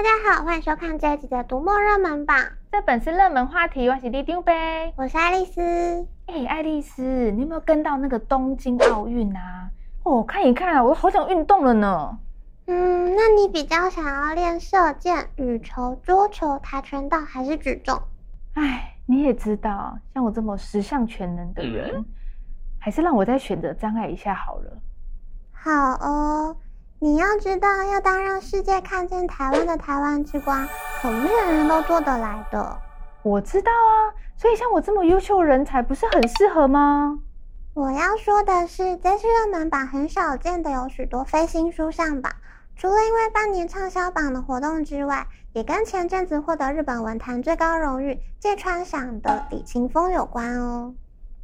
大家好，欢迎收看这一集的读墨热门榜。这本是热门话题，我是里长伯，我是爱丽丝。哎，爱丽丝，你有没有跟到那个东京奥运啊？哦，看一看啊，我都好想运动了呢。嗯，那你比较想要练射箭、羽球、桌球、跆拳道还是举重？哎，你也知道，像我这么十项全能的人，嗯、还是让我再选择障碍一下好了。好哦。你要知道，要当让世界看见台湾的台湾之光，可不是人人都做得来的。我知道啊，所以像我这么优秀人才，不是很适合吗？我要说的是，这次热门榜很少见的有许多非新书上榜，除了因为半年畅销榜的活动之外，也跟前阵子获得日本文坛最高荣誉芥川赏的李勤峰有关哦。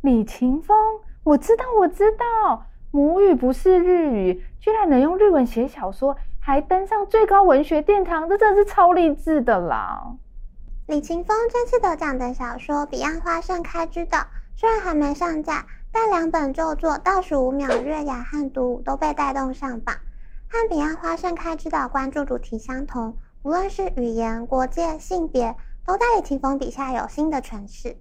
李勤峰，我知道，我知道。母语不是日语，居然能用日文写小说，还登上最高文学殿堂，这真是超励志的啦！李勤峰这次得奖的小说《彼岸花盛开之岛》，虽然还没上架，但两本旧作《倒数五秒》、《月牙》和《独舞》都被带动上榜。和《彼岸花盛开之岛》关注主题相同，无论是语言、国界、性别，都在李勤峰笔下有新的诠释。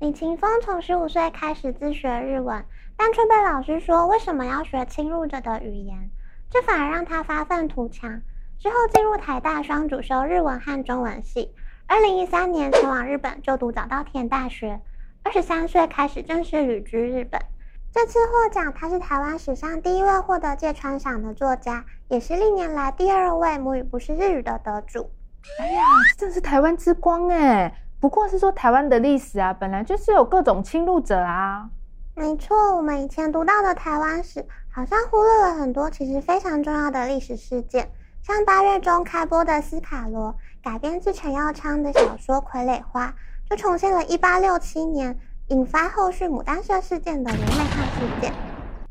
李琴峰从十五岁开始自学日文。但却被老师说，为什么要学侵入者的语言？这反而让他发愤图强。之后进入台大双主修日文和中文系。二零一三年前往日本就读早稻田大学。二十三岁开始正式旅居日本。这次获奖，他是台湾史上第一位获得芥川赏的作家，也是历年来第二位母语不是日语的得主。哎呀，这是台湾之光哎！不过是说台湾的历史啊，本来就是有各种侵入者啊。没错，我们以前读到的台湾史，好像忽略了很多其实非常重要的历史事件，像八月中开播的《斯卡罗》，改编自陈耀昌的小说《傀儡花》，就重现了1867年引发后续牡丹社事件的林美珈事件。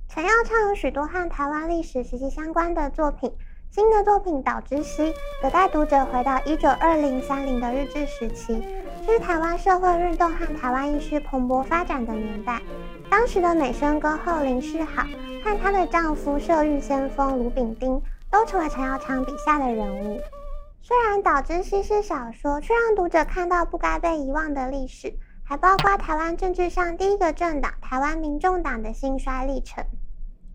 陈耀昌有许多和台湾历史息息相关的作品，新的作品《岛之西》则带读者回到1920-30的日治时期，是台湾社会运动和台湾艺术蓬勃发展的年代。当时的美声歌后林世好和她的丈夫社运先锋卢炳丁都成为陈耀昌笔下的人物。虽然《导致西》施小说，却让读者看到不该被遗忘的历史，还包括台湾政治上第一个政党台湾民众党的兴衰历程。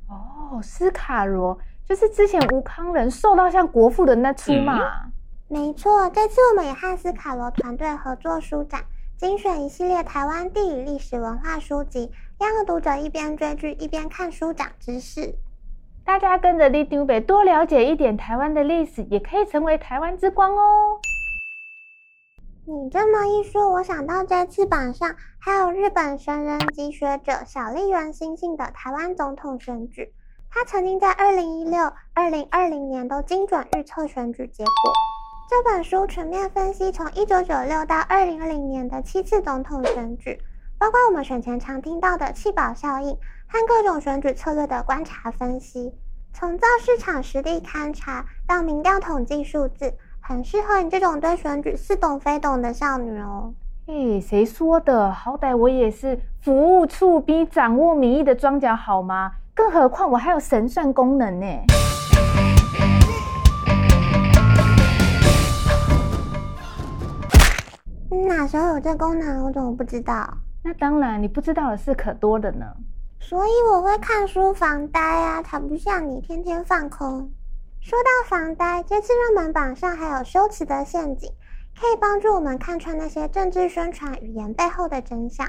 哦，斯卡罗就是之前吴康仁受到像国父的那出嘛？嗯、没错，这次我们也和斯卡罗团队合作书展。精选一系列台湾地理、历史、文化书籍，让读者一边追剧一边看书长知识。大家跟着里长伯多了解一点台湾的历史，也可以成为台湾之光哦。你这么一说，我想到这次榜上还有日本神人及学者小笠原欣幸的台湾总统选举，他曾经在二零一六、二零二零年都精准预测选举结果。这本书全面分析从一九九六到二零二零年的七次总统选举，包括我们选前常听到的弃保效应和各种选举策略的观察分析，从造市场实地勘察到民调统计数字，很适合你这种对选举似懂非懂的少女哦。诶，谁说的？好歹我也是服务处比掌握民意的庄脚好吗？更何况我还有神算功能呢。时候有这功能？我怎么不知道？那当然，你不知道的事可多的呢。所以我会看书防呆啊，才不像你天天放空。说到防呆，这次热门榜上还有羞耻的陷阱，可以帮助我们看穿那些政治宣传语言背后的真相。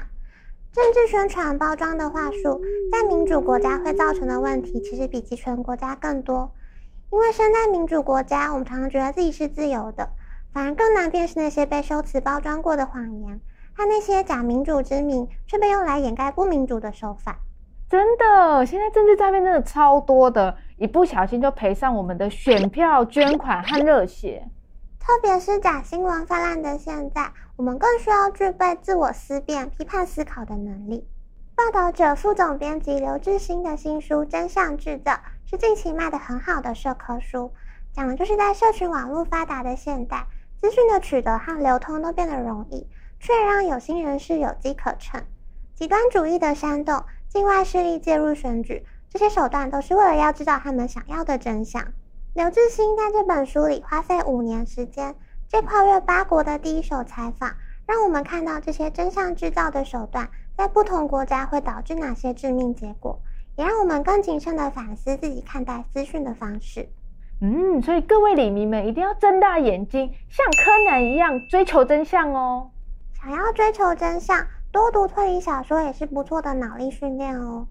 政治宣传包装的话术，在民主国家会造成的问题，其实比集权国家更多。因为身在民主国家，我们常常觉得自己是自由的。反而更难辨识那些被修辞包装过的谎言，和那些假民主之名却被用来掩盖不民主的手法。真的，现在政治诈骗真的超多的，一不小心就赔上我们的选票、捐款和热血。特别是假新闻泛滥的现在，我们更需要具备自我思辨、批判思考的能力。报道者副总编辑刘志新的新书《真相制造》是近期卖得很好的社科书，讲的就是在社群网络发达的现代。资讯的取得和流通都变得容易，却让有心人士有机可乘。极端主义的煽动、境外势力介入选举，这些手段都是为了要知道他们想要的真相。刘志兴在这本书里花费五年时间，这跨越八国的第一手采访，让我们看到这些真相制造的手段在不同国家会导致哪些致命结果，也让我们更谨慎地反思自己看待资讯的方式。嗯，所以各位里民们一定要睁大眼睛，像柯南一样追求真相哦。想要追求真相，多读推理小说也是不错的脑力训练哦。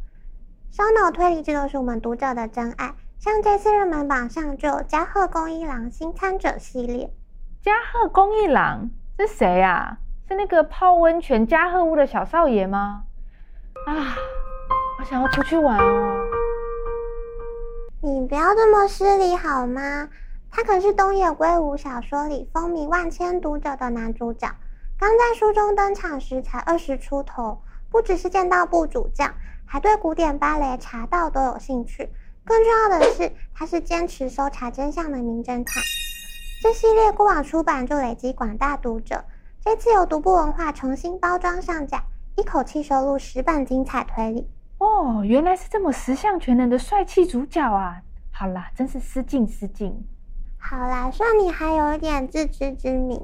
烧脑推理，这都是我们读者的真爱。像这次热门榜上就有加贺恭一郎新参者系列。加贺恭一郎是谁啊？是那个泡温泉加贺屋的小少爷吗？啊，我想要出去玩哦。不要这么失礼好吗？他可是东野圭吾小说里风靡万千读者的男主角，刚在书中登场时才二十出头，不只是剑道部主将，还对古典芭蕾、茶道都有兴趣。更重要的是，他是坚持搜查真相的名侦探。这系列过往出版就累积广大读者，这次由独步文化重新包装上架，一口气收录十本精彩推理。哦，原来是这么十项全能的帅气主角啊！好啦，真是失敬失敬。好啦，算你还有一点自知之明。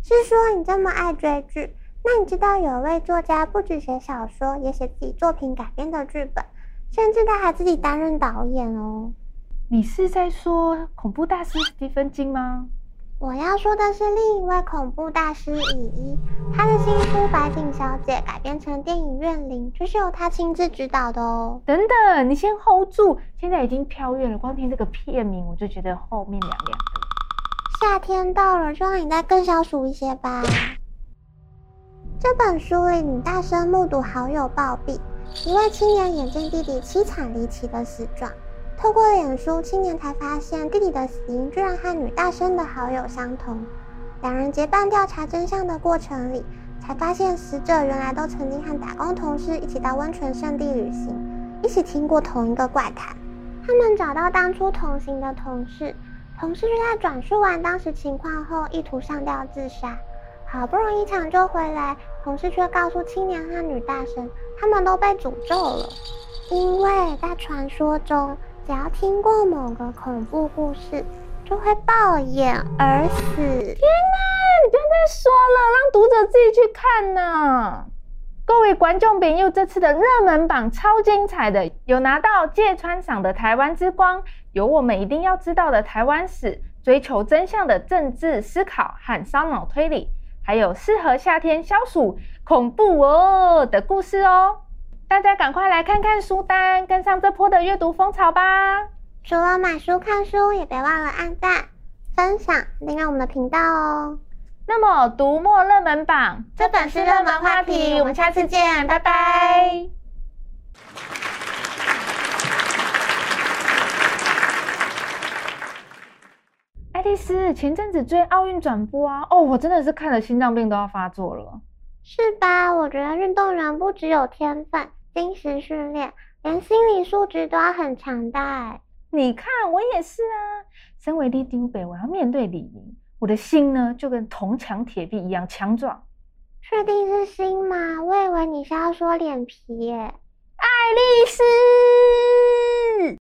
是说你这么爱追剧，那你知道有位作家不止写小说，也写自己作品改编的剧本，甚至他还自己担任导演哦。你是在说恐怖大师史蒂芬金吗？我要说的是另一位恐怖大师乙一，他的新书《白井小姐》改编成电影《怨灵》，就是由他亲自指导的哦。等等，你先 hold 住，现在已经飘月了，光听这个片名我就觉得后面凉凉的。夏天到了，就让你再更消暑一些吧。这本书里，你大声目睹好友暴毙，一位青年眼镜弟弟凄惨离奇的死状。透过脸书，青年才发现弟弟的死因居然和女大生的好友相同。两人结伴调查真相的过程里，才发现死者原来都曾经和打工同事一起到温泉圣地旅行，一起听过同一个怪谈。他们找到当初同行的同事，同事却在转述完当时情况后，意图上吊自杀。好不容易抢救回来，同事却告诉青年和女大生，他们都被诅咒了，因为在传说中。只要听过某个恐怖故事，就会爆眼而死。天哪！你不要再说了，让读者自己去看呢。各位观众朋友，这次的热门榜超精彩的，有拿到芥川赏的《台湾之光》，有我们一定要知道的台湾史，追求真相的政治思考和烧脑推理，还有适合夏天消暑恐怖哦的故事哦。大家赶快来看看书单，跟上这波的阅读风潮吧！除了买书看书，也别忘了按赞、分享、订阅我们的频道哦。那么，读墨热门榜，这本是热门话题，我们下次见，拜拜。爱丽丝前阵子追奥运转播啊，哦，我真的是看了心脏病都要发作了，是吧？我觉得运动员不只有天分。精神训练，连心理素质都要很强大。你看，我也是啊。身为里长伯，我要面对李明，我的心呢就跟铜墙铁壁一样强壮。确定是心吗？我以为你是要说脸皮耶。爱丽丝。